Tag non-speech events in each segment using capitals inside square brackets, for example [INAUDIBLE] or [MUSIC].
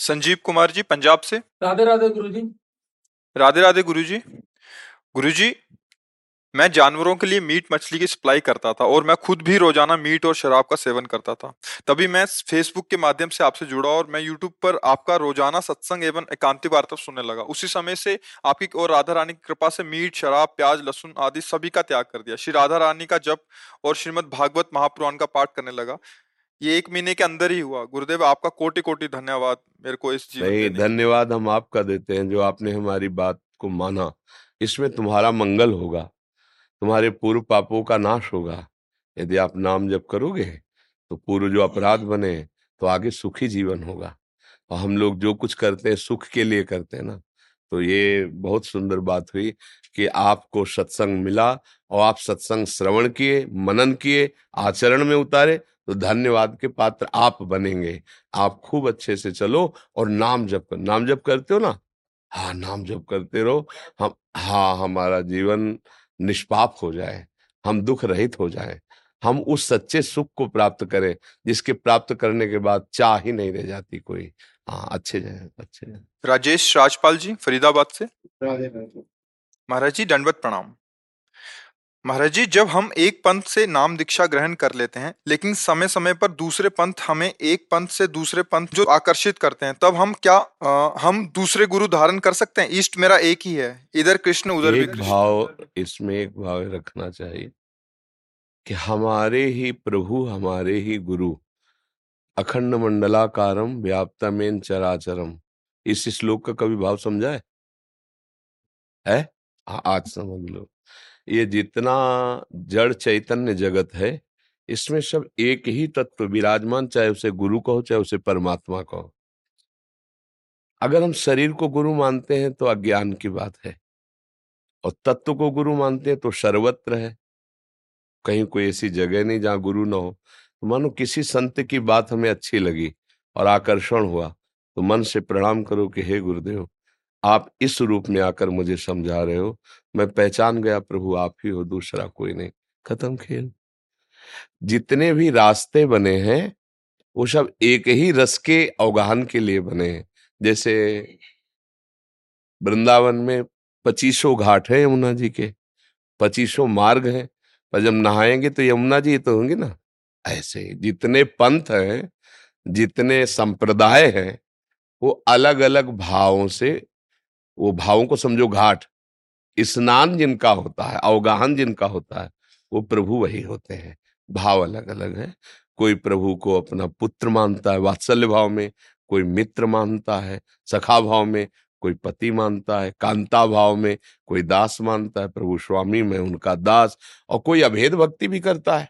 संजीव कुमार जी पंजाब से। राधे राधे गुरुजी। राधे राधे गुरु जी गुरु जी मैं जानवरों के लिए मीट मछली की सप्लाई करता था और मैं खुद भी रोज़ाना मीट और शराब का सेवन करता था। तभी मैं फेसबुक के माध्यम से आपसे जुड़ा और मैं यूट्यूब पर आपका रोज़ाना सत्संग एवं एकांति वार्ता सुनने लगा। उसी समय से आपकी और राधा रानी की कृपा से मीट शराब प्याज लहसुन आदि सभी का त्याग कर दिया। श्री राधा रानी का जप और श्रीमद भागवत महापुराण का पाठ करने लगा। ये एक महीने के अंदर ही हुआ। गुरुदेव आपका कोटि कोटि धन्यवाद मेरे को इस लिए। धन्यवाद हम आपका देते हैं जो आपने हमारी बात को माना। इसमें तुम्हारा मंगल होगा तुम्हारे पूर्व पापों का नाश होगा। यदि आप नाम जप करोगे तो पूर्व जो अपराध बने तो आगे सुखी जीवन होगा। और हम लोग जो कुछ करते हैं सुख के लिए करते हैं ना तो ये बहुत सुंदर बात हुई कि आपको सत्संग मिला और आप सत्संग श्रवण किए मनन किए आचरण में उतारे तो धन्यवाद के पात्र आप बनेंगे। आप खूब अच्छे से चलो और नाम जप कर नाम जप करते हो ना? हाँ नाम जप करते रहो। हम हाँ हमारा जीवन निष्पाप हो जाए हम दुख रहित हो जाए। हम उस सच्चे सुख को प्राप्त करें जिसके प्राप्त करने के बाद चाह ही नहीं रह जाती कोई। हाँ अच्छे जाए अच्छे जाए राजेश राजपाल जी फरीदाबाद से। महाराज जी दंडवत प्रणाम। महाराज जी जब हम एक पंथ से नाम दीक्षा ग्रहण कर लेते हैं लेकिन समय समय पर दूसरे पंथ हमें एक पंथ से दूसरे पंथ जो आकर्षित करते हैं तब हम क्या अ, हम दूसरे गुरु धारण कर सकते हैं? इष्ट मेरा एक ही है। इधर कृष्ण उधर भी एक कृष्ण भाव इसमें एक भाव रखना चाहिए कि हमारे ही प्रभु हमारे ही गुरु अखंड मंडलाकारम व्याप्तमेन चराचरम। इस श्लोक का कभी भाव समझा हाँ, आज समझ लो। ये जितना जड़ चैतन्य जगत है, इसमें सब एक ही तत्व विराजमान, चाहे उसे गुरु कहो, चाहे उसे परमात्मा कहो। अगर हम शरीर को गुरु मानते हैं तो अज्ञान की बात है। और तत्व को गुरु मानते हैं तो सर्वत्र है। कहीं कोई ऐसी जगह नहीं जहाँ गुरु ना हो। तो मानो किसी संत की बात हमें अच्छी लगी और आकर्षण हुआ तो मन से प्रणाम करो कि हे गुरुदेव आप इस रूप में आकर मुझे समझा रहे हो। मैं पहचान गया, प्रभु आप ही हो, दूसरा कोई नहीं। खत्म खेल। जितने भी रास्ते बने हैं, वो सब एक ही रस के अवगाहन के लिए बने हैं। जैसे वृंदावन में पच्चीसों घाट है यमुना जी के पच्चीसों मार्ग हैं। पर जब नहाएँगे तो यमुना जी तो होंगे ना? ऐसे जितने पंथ हैं, जितने संप्रदाय हैं, वो अलग अलग भावों से वो भावों को समझो घाट। स्नान जिनका होता है, अवगाहन जिनका होता है, वो प्रभु वही होते हैं। भाव अलग अलग है। कोई प्रभु को अपना पुत्र मानता है वात्सल्य भाव में, कोई मित्र मानता है सखा भाव में, कोई पति मानता है कांता भाव में, कोई दास मानता है, प्रभु स्वामी में उनका दास, और कोई अभेद भक्ति भी करता है।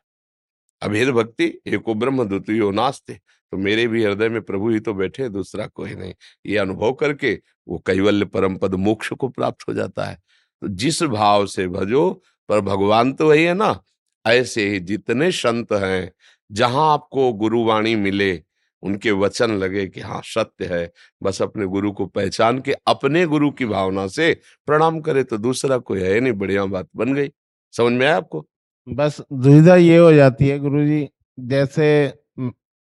अभेद भक्ति, एको ब्रह्म द्वितीयो नास्ते। तो मेरे भी हृदय में प्रभु ही तो बैठे, दूसरा कोई नहीं। ये अनुभव करके वो कैवल्य परम पद मोक्ष को प्राप्त हो जाता है। तो जिस भाव से भजो, पर भगवान तो वही है ना, ऐसे ही जितने संत हैं, जहाँ आपको गुरुवाणी मिले, उनके वचन लगे कि हाँ सत्य है। बस अपने गुरु को पहचान के अपने गुरु की भावना से प्रणाम करे तो दूसरा कोई है नहीं, बढ़िया बात बन गई। समझ में आया आपको? बस दुविधा ये हो जाती है गुरु जी जैसे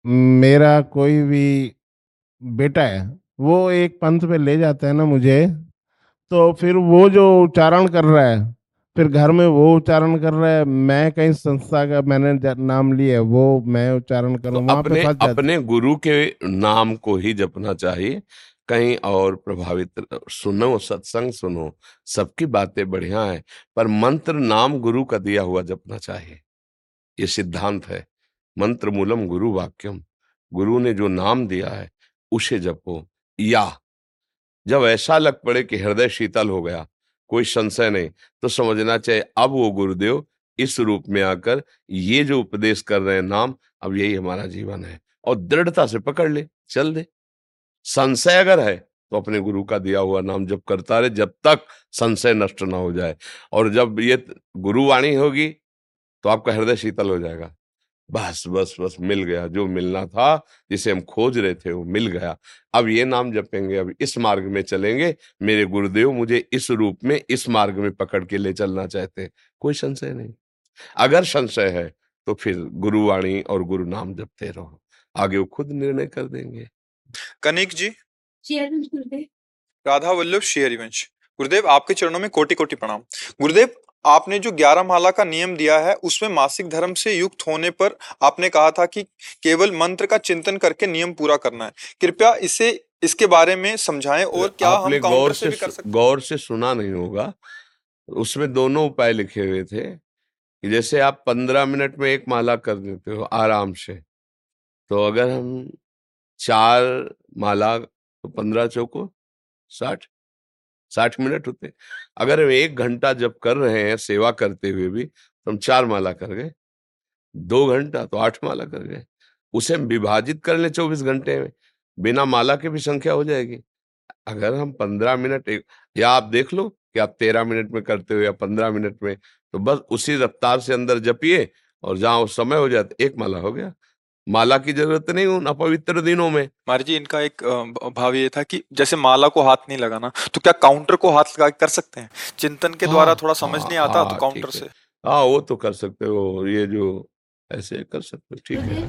मेरा कोई भी बेटा है वो एक पंथ पे ले जाता है ना मुझे तो फिर वो जो उच्चारण कर रहा है फिर घर में वो उच्चारण कर रहा है मैं कहीं संस्था का मैंने नाम लिया है वो मैं उच्चारण तो करूँ वहाँ पे अपने अपने गुरु के नाम को ही जपना चाहिए कहीं और प्रभावित सुनो सत्संग सुनो सबकी बातें बढ़िया है पर मंत्र नाम गुरु का दिया हुआ जपना चाहिए ये सिद्धांत है। मंत्र मूलम गुरु वाक्यम। गुरु ने जो नाम दिया है, उसे जपो। या। जब ऐसा लग पड़े कि हृदय शीतल हो गया, कोई संशय नहीं तो समझना चाहिए, अब वो गुरुदेव इस रूप में आकर ये जो उपदेश कर रहे हैं नाम, अब यही हमारा जीवन है। और दृढ़ता से पकड़ ले, चल दे। संशय अगर है तो अपने गुरु का दिया हुआ नाम जब करता रहे, जब तक संशय नष्ट ना हो जाए। और जब ये गुरुवाणी होगी तो आपका हृदय शीतल हो जाएगा। बस बस बस मिल गया। जो मिलना था जिसे हम खोज रहे थे वो मिल गया। अब ये नाम जपेंगे अब इस मार्ग में चलेंगे। मेरे गुरुदेव मुझे इस रूप में इस मार्ग में पकड़ के ले चलना चाहते हैं। कोई संशय नहीं। अगर संशय है तो फिर गुरुवाणी और गुरु नाम जपते रहो। आगे वो खुद निर्णय कर देंगे। कनिक जी। गुरुदेव। राधा वल्लभ श्री हरिवंश। गुरुदेव आपके चरणों में कोटि कोटि प्रणाम। गुरुदेव आपने जो ग्यारह माला का नियम दिया है उसमें मासिक धर्म से युक्त होने पर आपने कहा था कि केवल मंत्र का चिंतन करके नियम पूरा करना है। कृपया इसे इसके बारे में समझाएँ और क्या हम गौर से से भी कर सकते गौर से सुना नहीं होगा। उसमें दोनों उपाय लिखे हुए थे कि जैसे आप पंद्रह मिनट में एक माला कर देते हो आराम से तो अगर हम चार माला तो पंद्रह चौको साठ साठ मिनट होते अगर एक घंटा जब कर रहे हैं सेवा करते हुए भी तो हम चार माला कर गए, दो घंटा तो आठ माला कर गए। उसे हम विभाजित कर ले चौबीस घंटे में, बिना माला के भी संख्या हो जाएगी। अगर हम पंद्रह मिनट या आप देख लो कि आप तेरह मिनट में करते हो या पंद्रह मिनट में तो बस उसी रफ्तार से अंदर जपिए और जहाँ उस समय हो जाए एक माला हो गया। माला की ज़रूरत नहीं उन अपवित्र दिनों में। महाराज जी इनका एक भाव ये था कि जैसे माला को हाथ नहीं लगाना तो क्या काउंटर को हाथ लगा कर सकते हैं? चिंतन के द्वारा हाँ, थोड़ा समझ हाँ, नहीं आता तो हाँ, काउंटर से। हाँ वो तो कर सकते हो ये जो ऐसे कर सकते हो ठीक है।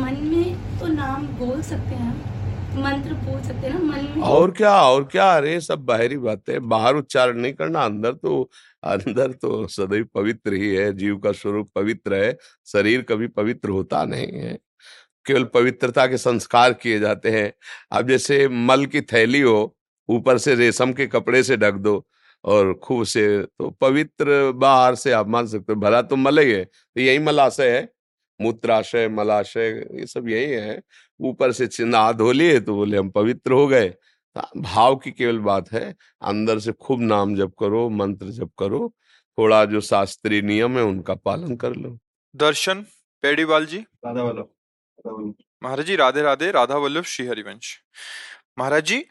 मन में तो नाम बोल सकते हैं मंत्र बोल सकते हैं ना मन में। और क्या और क्या अरे सब बाहरी बातें बाहर उच्चारण नहीं करना अंदर तो अंदर तो सदैव पवित्र ही है जीव का स्वरूप पवित्र है शरीर कभी पवित्र होता नहीं है। केवल पवित्रता के संस्कार किए जाते हैं। अब जैसे मल की थैली हो ऊपर से रेशम के कपड़े से ढक दो और खूब से तो पवित्र बाहर से आप मान सकते हो भला तो मल ही है तो यही मलाशय है। मूत्राशय मलाशय ये सब यही है। ऊपर से चिन्ह धो लिए तो बोले हम पवित्र हो गए। तो भाव की केवल बात है अंदर से खूब नाम जप करो मंत्र जप करो थोड़ा जो शास्त्रीय नियम है उनका पालन कर लो। दर्शन पेड़ीवाल जी। राधा वाला महाराज जी राधे राधे राधा वल्लभ श्री हरिवंश महाराज जी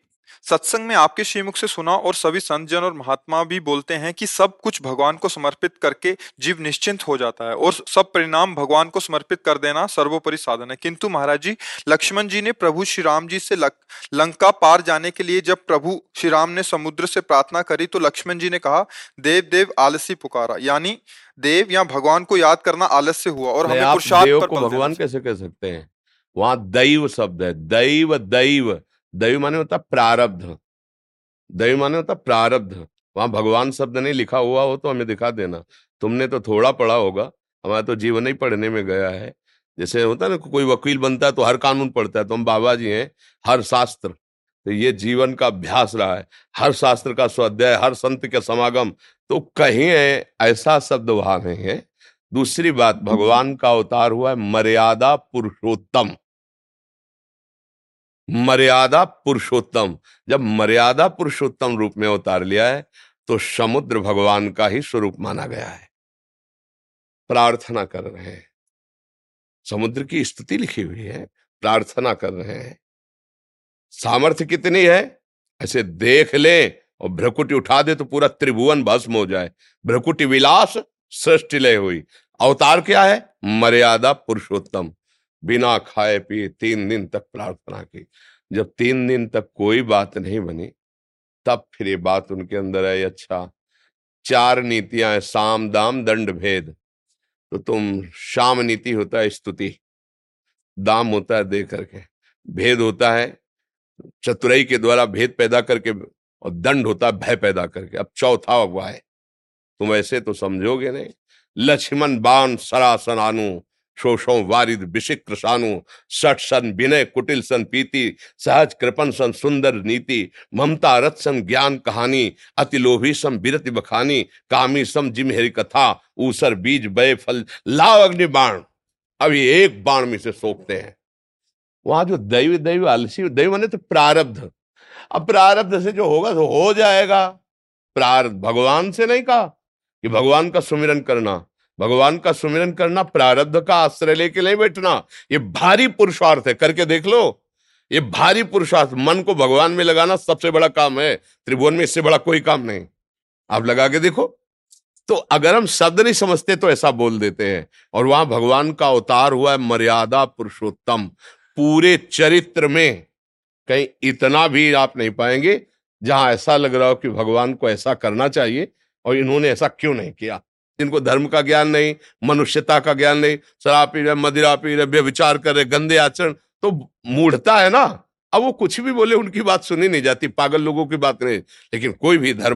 सत्संग में आपके श्रीमुख से सुना और सभी संत जन और महात्मा भी बोलते हैं कि सब कुछ भगवान को समर्पित करके जीव निश्चिंत हो जाता है और सब परिणाम भगवान को समर्पित कर देना सर्वोपरि साधन है। किंतु महाराज जी लक्ष्मण जी ने प्रभु श्री राम जी से लक- लंका पार जाने के लिए जब प्रभु श्री राम ने समुद्र से प्रार्थना करी तो लक्ष्मण जी ने कहा देव देव आलसी पुकारा। यानी देव या भगवान को याद करना आलस्य हुआ और हमें पुरुषार्थ पर भगवान कैसे कह सकते हैं? वहाँ दैव शब्द है दैव दैव। दैव माने होता प्रारब्ध। दैव माने होता प्रारब्ध। वहाँ भगवान शब्द नहीं लिखा हुआ हो तो हमें दिखा देना। तुमने तो थोड़ा पढ़ा होगा। हमारा तो जीवन ही पढ़ने में गया है। जैसे होता है ना कोई वकील बनता है तो हर कानून पढ़ता है। तो हम बाबा जी हैं हर शास्त्र। तो ये जीवन का अभ्यास रहा है। हर शास्त्र का स्वाध्याय हर संत के समागम। तो कहीं है ऐसा शब्द वहाँ नहीं है। दूसरी बात भगवान का अवतार हुआ है मर्यादा पुरुषोत्तम। मर्यादा पुरुषोत्तम। जब मर्यादा पुरुषोत्तम रूप में अवतार लिया है तो समुद्र भगवान का ही स्वरूप माना गया है। प्रार्थना कर रहे हैं। समुद्र की स्तुति लिखी हुई है, प्रार्थना कर रहे हैं। सामर्थ्य कितनी है? ऐसे देख ले और भ्रकुटी उठा दे तो पूरा त्रिभुवन भस्म हो जाए। भ्रकुटी विलास सृष्टि लय हुई। अवतार क्या है? मर्यादा पुरुषोत्तम। बिना खाए पिए तीन दिन तक प्रार्थना की। जब तीन दिन तक कोई बात नहीं बनी, तब फिर ये बात उनके अंदर आई अच्छा चार नीतियाँ हैं, साम, दाम, दंड, भेद। तो तुम शाम नीति होता है, स्तुति। दाम होता है, दे करके। भेद होता है, चतुराई के द्वारा भेद पैदा करके और दंड होता है, भय पैदा करके। अब चौथा हुआ है। तुम ऐसे तो समझोगे नहीं। लक्ष्मण बाण सरासन आनु शोषो वारिद विशिक्र सानु, सठ सन विनय कुटिल सन पीति, सहज कृपन सन सुंदर नीति, ममता रथ सन ज्ञान कहानी, अति लोभी सम बिरति बखानी, कामी सम जिम हेरी कथा, ऊसर बीज बय फल, लाव अग्नि बाण। अभी एक बाण में से सोखते हैं। वहाँ जो दैव दैव आलसी दैव माने तो प्रारब्ध। अब प्रारब्ध से जो होगा तो हो जाएगा। प्रारब्ध भगवान से नहीं कहा कि भगवान का सुमिरन करना। भगवान का सुमिरन करना, प्रारब्ध का आश्रय लेके नहीं बैठना। ये भारी पुरुषार्थ है, करके देख लो। ये भारी पुरुषार्थ, मन को भगवान में लगाना सबसे बड़ा काम है। त्रिभुवन में इससे बड़ा कोई काम नहीं। आप लगा के देखो। तो अगर हम शब्द नहीं समझते तो ऐसा बोल देते हैं। और वहाँ भगवान का अवतार हुआ है मर्यादा पुरुषोत्तम। पूरे चरित्र में कहीं इतना भी आप नहीं पाएँगे, जहाँ ऐसा लग रहा हो कि भगवान को ऐसा करना चाहिए और इन्होंने ऐसा क्यों नहीं किया। जिनको धर्म का ज्ञान नहीं, मनुष्यता का ज्ञान नहीं, शराब पी रहे, मदिरा पी रहे व्यविचार कर रहे, गंदे आचरण तो मूढ़ता है ना? अब वो कुछ भी बोले, उनकी बात सुनी नहीं जाती, पागल लोगों की बात नहीं। लेकिन कोई भी धर्म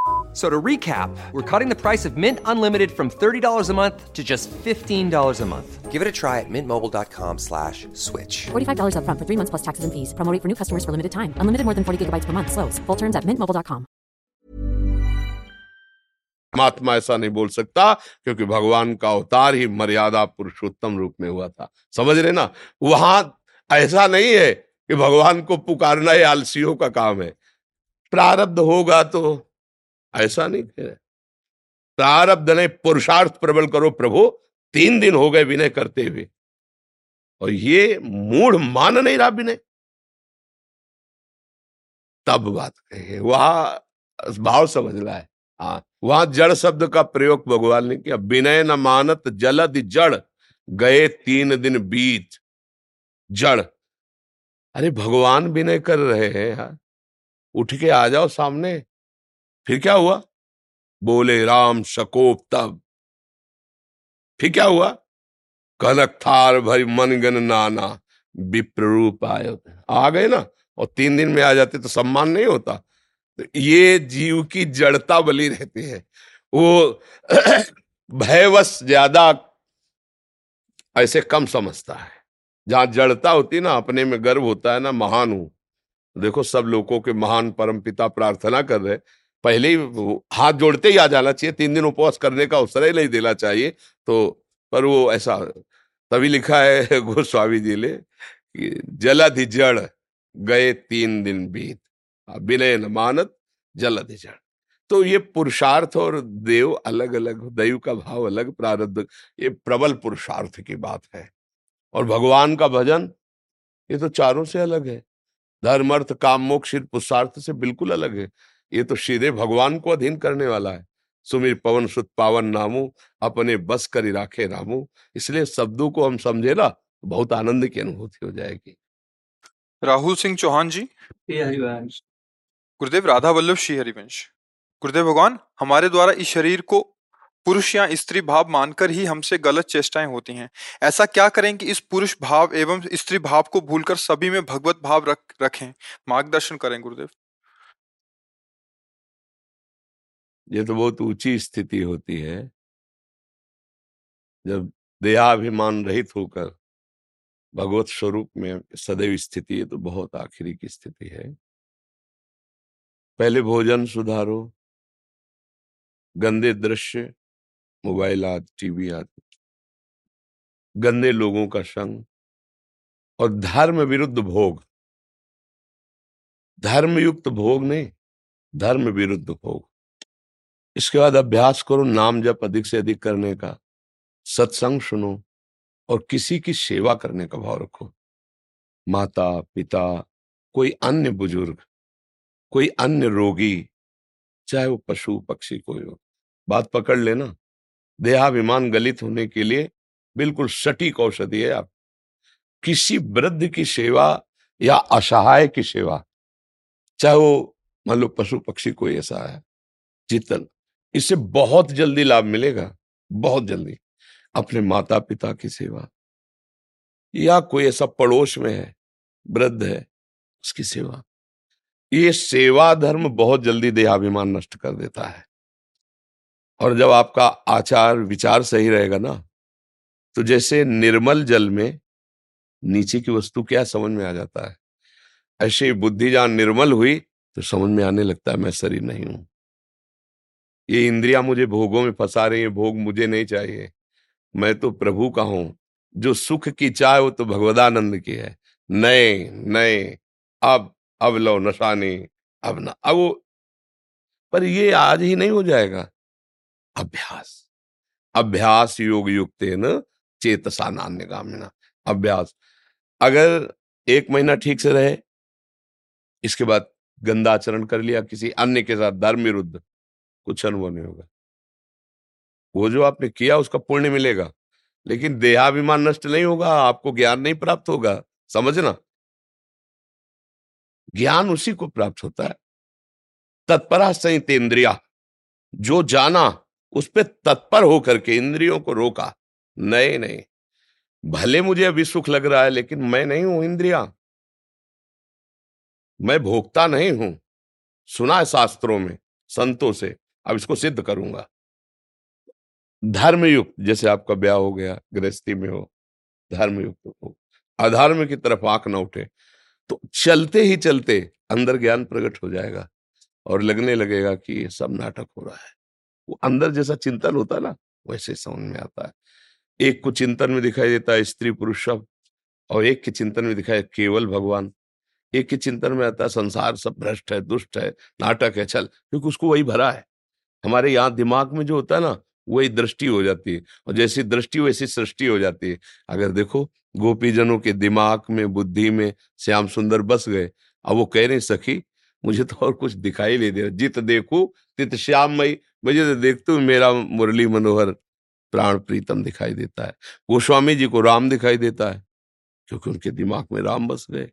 So to recap, we're cutting the price of Mint Unlimited from $30 a month to just $15 a month. Give it a try at mintmobile.com slash switch. $45 upfront for three months plus taxes and fees. Promo rate for new customers for limited time. Unlimited more than 40 gigabytes per month. Slows. Full terms at mintmobile.com. परमात्मा ऐसा नहीं बोल सकता क्योंकि भगवान का अवतार ही मर्यादा पुरुषोत्तम रूप में हुआ था समझ रहे ना वहाँ ऐसा नहीं है कि भगवान को पुकारना ये आलसियों का काम है प्रारब्ध होगा तो ऐसा नहीं है प्रारब्ध ने पुरुषार्थ प्रबल करो प्रभु, तीन दिन हो गए विनय करते हुए। और ये मूढ़ मान नहीं रहा विनय। तब बात कहे, वहाँ भाव समझ रहा है हाँ वहाँ जड़ शब्द का प्रयोग भगवान ने किया। विनय न मानत, जलद जड़, गए तीन दिन बीत, जड़। अरे, भगवान विनय कर रहे हैं यार उठ के आ जाओ सामने। फिर क्या हुआ? बोले, राम शकोप तब। फिर क्या हुआ? कनक थार भरी मन गन नाना विप्र रूप आयो। आ गए ना? और तीन दिन में आ जाते तो सम्मान नहीं होता। तो ये जीव की जड़ता बली रहती है। वो [CLEARS THROAT] भयवश ज़्यादा ऐसे कम समझता है। जहाँ जड़ता होती ना, अपने में गर्व होता है ना, महान हूँ। देखो, सब लोगों के महान परम पिता प्रार्थना कर रहे पहले ही हाथ जोड़ते ही आ जाना चाहिए, तीन दिन उपवास करने का अवसर ही नहीं देना चाहिए। तो पर वो ऐसा, तभी लिखा है [LAUGHS] गोस्वामी जी ने कि जलधि जड़ गए तीन दिन बीत विनय न मानत जलधि जड़ तो ये पुरुषार्थ और देव अलग अलग दैव का भाव अलग, प्रारब्ध, ये प्रबल पुरुषार्थ की बात है। और भगवान का भजन, ये तो चारों से अलग है। धर्म अर्थ काम मोक्ष पुरुषार्थ से बिल्कुल अलग है। ये तो सीधे भगवान को अधीन करने वाला है। सुमिर पवन सुत पावन नामू अपने बस कर राखे रामू। इसलिए शब्दों को हम समझे ना तो बहुत आनंद की अनुभूति हो जाएगी। राहुल सिंह चौहान जी। हरिवंश। गुरुदेव राधा वल्लभ श्री हरिवंश। गुरुदेव भगवान हमारे द्वारा इस शरीर को पुरुष या स्त्री भाव मानकर ही हमसे गलत चेष्टाएँ होती हैं। ऐसा क्या करें कि इस पुरुष भाव एवं स्त्री भाव को भूलकर सभी में भगवत भाव रख रखें? मार्गदर्शन करें गुरुदेव। ये तो बहुत ऊँची स्थिति होती है। जब देहाभिमान रहित होकर भगवत स्वरूप में सदैव स्थिति है तो बहुत आखिरी की स्थिति है। पहले भोजन सुधारो। गंदे दृश्य, मोबाइल आदि, टीवी आदि। गंदे लोगों का संग और धर्म विरुद्ध भोग। धर्म युक्त भोग नहीं, धर्म विरुद्ध भोग। इसके बाद अभ्यास करो नाम जप अधिक से अधिक करने का, सत्संग सुनो और किसी की सेवा करने का भाव रखो। माता, पिता, कोई अन्य बुज़ुर्ग, कोई अन्य रोगी, चाहे वो पशु, पक्षी कोई हो, बात पकड़ लेना। देहाभिमान गलित होने के लिए बिल्कुल सटीक औषधि है आप। किसी वृद्ध की सेवा या असहाय की सेवा, चाहे वो, मान लो पशु, पक्षी कोई ऐसा है, जितन इससे बहुत जल्दी लाभ मिलेगा, बहुत जल्दी, अपने माता पिता की सेवा। या कोई ऐसा पड़ोस में है, वृद्ध है, उसकी सेवा। ये सेवा धर्म बहुत जल्दी देहाभिमान नष्ट कर देता है। और जब आपका आचार विचार सही रहेगा ना तो जैसे निर्मल जल में नीचे की वस्तु क्या समझ में आ जाता है? ऐसे बुद्धि जहाँ निर्मल हुई तो समझ में आने लगता है, मैं शरीर नहीं हूँ। ये इंद्रिया मुझे भोगों में फंसा रही है, भोग मुझे नहीं चाहिए। मैं तो प्रभु का हूँ। जो सुख की चाय वो तो भगवदानंद की है। नए नए, अब अब लो नशानी अब ना, अब वो पर ये आज ही नहीं हो जाएगा। अभ्यास अभ्यास योग युक्त न चेतसा नान्य गामिना अभ्यास, अगर एक महीना ठीक से रहे, इसके बाद गंदा आचरण कर लिया किसी अन्य के साथ धर्म विरुद्ध कुछ अनुभव नहीं होगा। वो जो आपने किया उसका पुण्य मिलेगा, लेकिन देहाभिमान नष्ट नहीं होगा, आपको ज्ञान नहीं प्राप्त होगा, समझना? ज्ञान उसी को प्राप्त होता है। तत्परा संहित इंद्रिया, जो जाना उस पर तत्पर होकर के इंद्रियों को रोका। नहीं नहीं, भले मुझे अभी सुख लग रहा है, लेकिन मैं नहीं हूँ इंद्रिया। मैं भोगता नहीं हूँ, सुना है शास्त्रों में, संतों से अब इसको सिद्ध करूँगा। धर्मयुक्त, जैसे आपका ब्याह हो गया, गृहस्थी में हो, धर्मयुक्त हो, अधर्म की तरफ़ आँख न उठे तो चलते ही चलते अंदर ज्ञान प्रकट हो जाएगा और लगने लगेगा कि ये सब नाटक हो रहा है। वो अंदर जैसा चिंतन होता है ना, वैसे समझ में आता है। एक को चिंतन में दिखाई देता है स्त्री पुरुष सब, और एक के चिंतन में दिखाई केवल भगवान। एक के चिंतन में आता है संसार सब भ्रष्ट है, दुष्ट है, नाटक है, चल, क्योंकि उसको वही भरा है। हमारे यहाँ दिमाग में जो होता है ना, वही दृष्टि हो जाती है। और जैसी दृष्टि, वैसी सृष्टि हो जाती है। अगर देखो, गोपीजनों के दिमाग में, बुद्धि में श्याम सुंदर बस गए, अब वो कह रहे सखी, मुझे तो और कुछ दिखाई नहीं दे रहा। जित देखू, तित श्याम मई, मुझे तो देखते मेरा मुरली मनोहर प्राण प्रीतम दिखाई देता है। गोस्वामी जी को राम दिखाई देता है, क्योंकि उनके दिमाग में राम बस गए।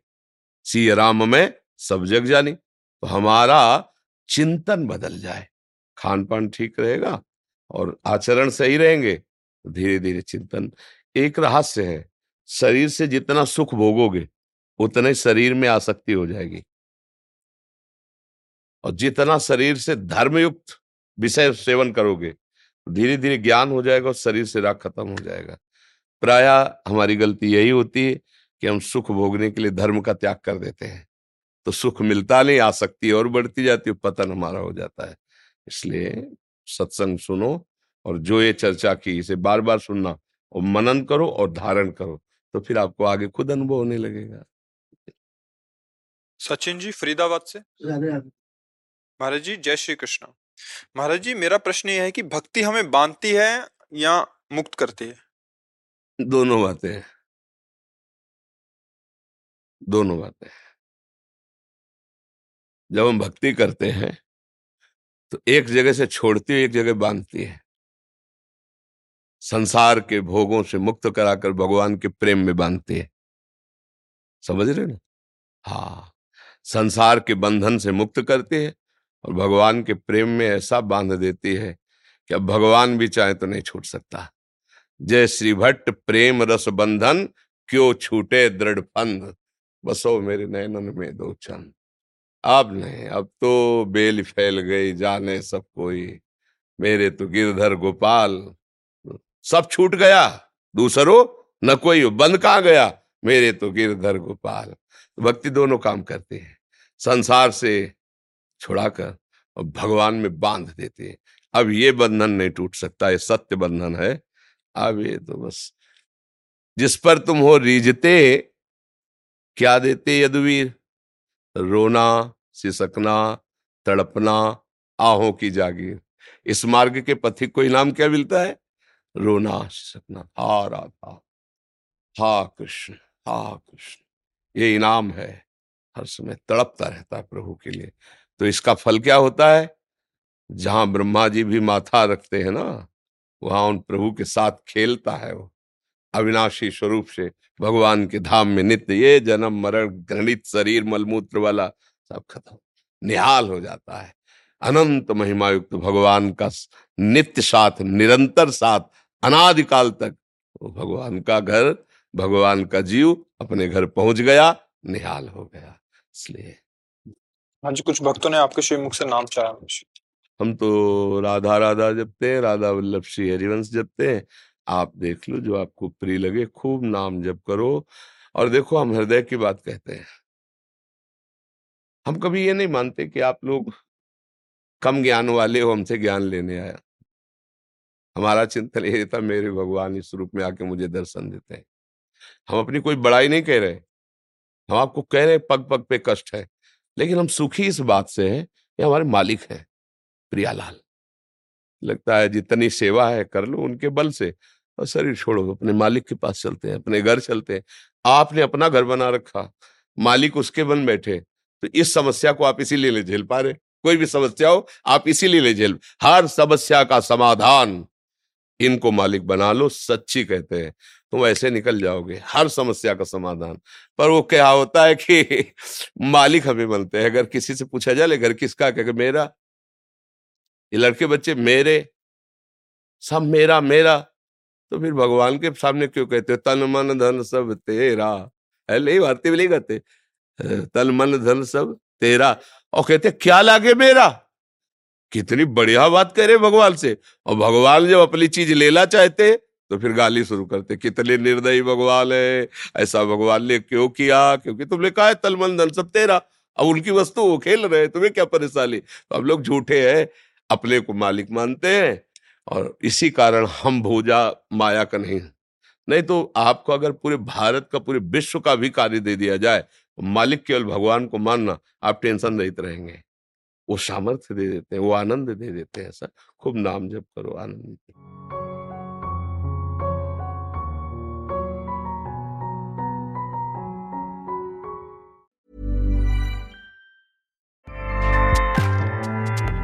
सी राम में सब जग जानी तो हमारा चिंतन बदल जाए। खान पान ठीक रहेगा और आचरण सही रहेंगे। धीरे धीरे चिंतन एक रहस्य है, शरीर से जितना सुख भोगोगे, उतने शरीर में आसक्ति हो जाएगी। और जितना शरीर से धर्मयुक्त विषय सेवन करोगे धीरे धीरे ज्ञान हो जाएगा और शरीर से राग खत्म हो जाएगा। प्राय हमारी गलती यही होती है कि हम सुख भोगने के लिए धर्म का त्याग कर देते हैं। तो सुख मिलता नहीं, आसक्ति और बढ़ती जाती है, पतन हमारा हो जाता है। इसलिए सत्संग सुनो और जो ये चर्चा की इसे बार बार सुनना और मनन करो और धारण करो तो फिर आपको आगे खुद अनुभव होने लगेगा। सचिन जी फरीदाबाद से। महाराज जी जय श्री कृष्ण। महाराज जी मेरा प्रश्न यह है कि भक्ति हमें बांधती है या मुक्त करती है? दोनों बातें दोनों बातें जब हम भक्ति करते हैं तो एक जगह से छोड़ती है एक जगह बांधती है। संसार के भोगों से मुक्त कराकर भगवान के प्रेम में बांधती है। समझ रहे ना? हाँ। संसार के बंधन से मुक्त करती है और भगवान के प्रेम में ऐसा बाँध देती है कि अब भगवान भी चाहे तो नहीं छूट सकता। जय श्री भट्ट, प्रेम रस बंधन, क्यों छूटे दृढ़ फंद? बसो मेरे नैनन में दो चंद। अब नहीं, अब तो बेल फैल गई, जाने सब कोई। मेरे तो गिरधर गोपाल। सब छूट गया, दूसरो, न कोई बंद कहा गया? मेरे तो गिरधर गोपाल। भक्ति दोनों काम करते हैं। संसार से छुड़ाकर और भगवान में बाँध देते हैं। अब ये बंधन नहीं टूट सकता, ये सत्य बंधन है। अब ये तो बस, जिस पर तुम हो, रीझते, क्या देते यदुवीर रोना, सिसकना, तड़पना, आहों की जागीर। इस मार्ग के पथिक को इनाम क्या मिलता है? रोना सकना हा राधा, हा कृष्ण हा कृष्ण। ये इनाम है। हर समय तड़पता रहता है प्रभु के लिए। तो इसका फल क्या होता है? जहाँ ब्रह्मा जी भी माथा रखते हैं ना, वहाँ उन प्रभु के साथ खेलता है वो। अविनाशी स्वरूप से भगवान के धाम में नित्य ये जन्म मरण घृणित शरीर मलमूत्र वाला सब खत्म निहाल हो जाता है। अनंत महिमायुक्त भगवान का नित्य साथ निरंतर साथ अनादिकाल तक वो भगवान का घर भगवान का जीव अपने घर पहुँच गया निहाल हो गया। इसलिए हाँ जी कुछ भक्तों ने आपके श्रीमुख से नाम चाहा। हम तो राधा राधा जपते हैं राधा वल्लभ श्री हरिवंश जपते हैं। आप देख लो, जो आपको प्रिय लगे, खूब नाम जप करो। और देखो, हम हृदय की बात कहते हैं। हम कभी ये नहीं मानते कि आप लोग कम ज्ञान वाले हो, हमसे ज्ञान लेने आया। हमारा चिंतन ये था, मेरे भगवान इस रूप में आके मुझे दर्शन देते हैं। हम अपनी कोई बड़ाई नहीं कह रहे। हम आपको कह रहे पग पग पे कष्ट है। लेकिन हम सुखी इस बात से हैं ये हमारे मालिक हैं, प्रियालाल। लगता है जितनी सेवा है, कर लो उनके बल से। और शरीर छोड़ो, अपने मालिक के पास चलते हैं, अपने घर चलते हैं। आपने अपना घर बना रखा, मालिक उसके बन बैठे तो इस समस्या को आप इसीलिए झेल पा रहे। कोई भी समस्या हो, आप इसीलिए ले झेल, हर समस्या का समाधान इनको मालिक बना लो, सच्ची कहते हैं। तुम ऐसे निकल जाओगे, हर समस्या का समाधान। पर वो क्या होता है कि [LAUGHS] मालिक हमें बनते हैं। अगर किसी से पूछा जाए, घर किसका क्या मेरा। ये लड़के बच्चे, मेरे। सब, मेरा मेरा। तो फिर भगवान के सामने क्यों कहते हो, तन मन धन सब तेरा है भारतीय भी नहीं कहते। तन मन धन सब तेरा और कहते क्या लागे मेरा? कितनी बढ़िया बात करे भगवान से। और भगवान जब अपनी चीज़ लेना चाहते तो फिर गाली शुरू करते, कितने निर्दयी भगवान है, ऐसा भगवान ने क्यों किया? क्योंकि तुमने कहा है तलमन धन सब तेरा। अब उनकी वस्तु वो खेल रहे तुम्हें क्या परेशानी? तो अब लोग झूठे हैं, अपने को मालिक मानते हैं। और इसी कारण हम भूजा माया का नहीं नहीं तो आपको अगर पूरे भारत का, पूरे विश्व का भी कार्य दे दिया जाए तो मालिक केवल भगवान को मानना, आप टेंशन रहित रहेंगे। वो सामर्थ्य दे देते हैं, वो आनंद दे देते हैं, ऐसा खूब नाम जप करो, आनंद।